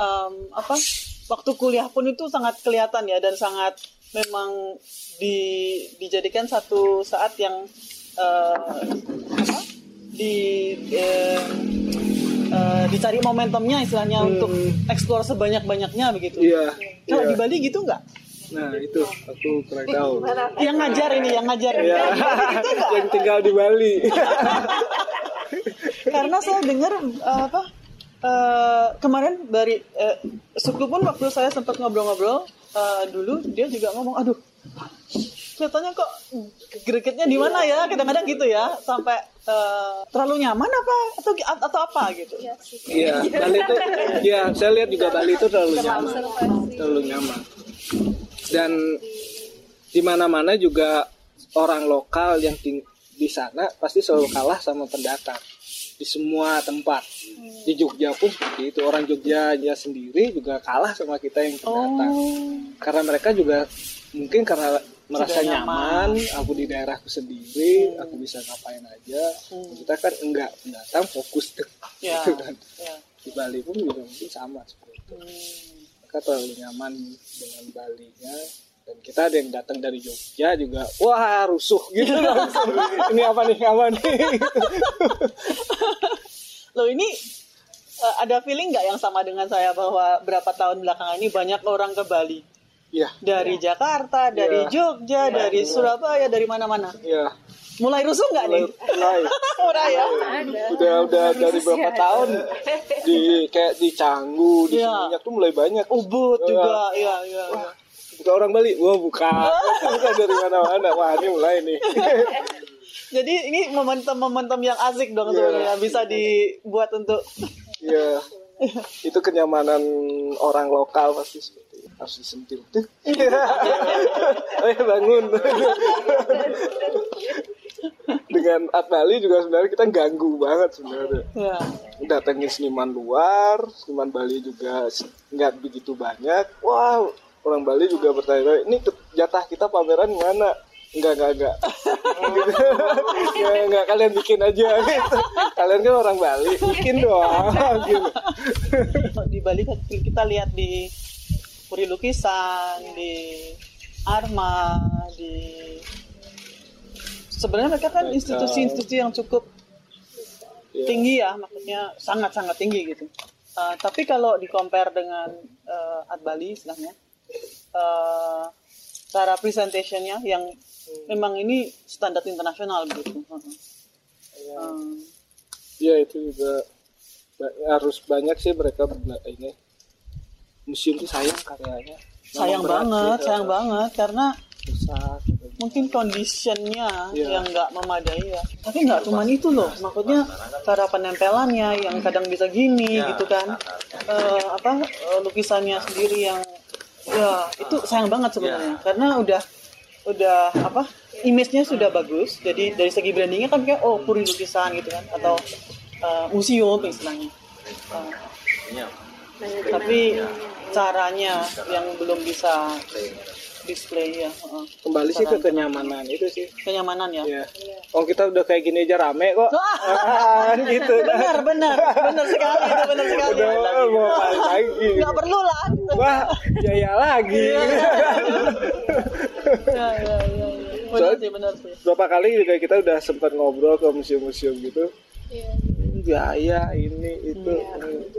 em, apa waktu kuliah pun itu sangat kelihatan ya dan sangat memang di, dijadikan satu saat yang eh, apa di em, eh, dicari momentumnya istilahnya untuk eksplor sebanyak banyaknya begitu. iya Kalau iya. di Bali gitu nggak? Nah itu aku tahu Yang ngajar ini, yang ngajar. ya yang tinggal di Bali. Karena saya dengar eh, apa eh, kemarin dari eh, Suklu pun waktu saya sempat ngobrol-ngobrol eh, dulu dia juga ngomong aduh kelihatannya kok gregetnya di mana ya? Kadang-kadang gitu ya sampai eh, terlalu nyaman apa atau atau apa gitu. Iya, Bali itu, iya saya lihat juga Bali itu terlalu nyaman, terlalu nyaman. Dan di mana-mana juga orang lokal yang ting- di sana pasti selalu kalah sama pendatang di semua tempat. Di Jogja pun seperti itu. Orang Jogja sendiri juga kalah sama kita yang pendatang. Karena mereka juga mungkin karena merasa Sudah nyaman. nyaman, aku di daerahku sendiri, aku bisa ngapain aja. Kita kan enggak pendatang fokus. Ya, Gitu kan ya. di Bali pun juga mungkin sama seperti itu. Mereka terlalu nyaman dengan Balinya dan kita ada yang datang dari Jogja juga wah rusuh gitu langsung ini apa nih apa nih Loh ini eh, ada feeling nggak yang sama dengan saya bahwa berapa tahun belakangan ini banyak orang ke Bali Iya. Dari Jakarta, dari Iya. Jogja, dari Surabaya, dari mana-mana. Iya. Mulai rusuh nggak nih? Mulai. Udah ya. Udah udah dari berapa tahun di kayak di Canggu, di Iya. Seminyak tuh mulai banyak. Ubud Iya. juga, iya iya. iya. Bukan orang Bali, wah bukan. bukan dari mana-mana. Wah ini mulai nih. Jadi ini momentum-momentum yang asik dong Iya. sebenarnya bisa dibuat untuk Iya. Itu kenyamanan orang lokal pasti seperti itu. harus disentil. Tuh. Eh bangun. Dengan Art Bali juga sebenarnya kita ganggu banget sebenarnya. ya. Datengin seniman luar, seniman Bali juga nggak begitu banyak. Wow, orang Bali juga bertanya, ini jatah kita pameran mana? Enggak, enggak, enggak. Enggak, enggak, kalian bikin aja gitu. Kalian kan orang Bali, bikin doang gitu. di Bali kan kita lihat di Puri Lukisan, di Arma, di sebenarnya mereka kan institusi-institusi yang cukup Iya. tinggi ya, maksudnya sangat-sangat tinggi gitu. Uh, tapi kalau di compare dengan uh, Art Bali istilahnya, uh, cara presentationnya yang memang ini standar internasional begitu. Uh-uh. Um, Iya itu juga harus banyak sih mereka ini museum tuh sayang karyanya. sayang banget, sayang banget karena. Mungkin conditionnya Iya. yang nggak memadai ya. Tapi nggak cuma itu loh, maksudnya cara penempelannya yang kadang bisa gini gitu kan, Eh, apa eh, lukisannya sendiri yang ya itu sayang banget sebenarnya. Karena udah udah apa image-nya sudah bagus, jadi dari segi brandingnya kan kayak oh puri lukisan gitu kan atau eh, museum istilahnya. Eh, tapi caranya yang belum bisa display ya, heeh. Kembali sih ke kenyamanan itu sih. kenyamanan ya. Ya. Oh kita udah kayak gini aja rame kok. Ah, gitu. benar benar benar sekali itu benar sekali Udah mau apa lagi? nggak perlu lah Wah, jaya lagi. ya ya ya, ya. benar sih benar sih Berapa kali juga kita udah sempat ngobrol ke museum-museum gitu. Jaya ini itu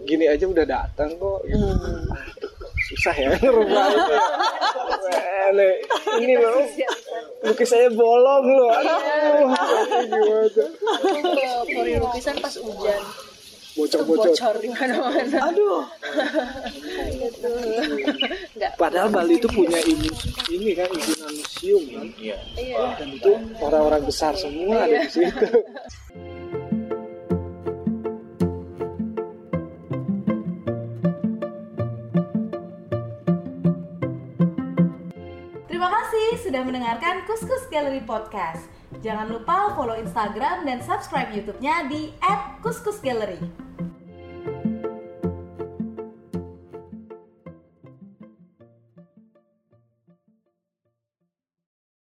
gini aja udah datang kok. Gitu. Susah ya ngerubah. Wele, ini loh lukis saya bolong loh. Aduh, gimana? lukisan pas hujan Bocor-bocor. bocor di mana-mana aduh gitu Padahal Bali itu punya ini, ini kan impian museum kan. Iya Dan itu orang-orang besar semua ada di situ. Sudah mendengarkan Kuskus Gallery Podcast. Jangan lupa follow Instagram dan subscribe YouTube-nya di @kuskusgallery.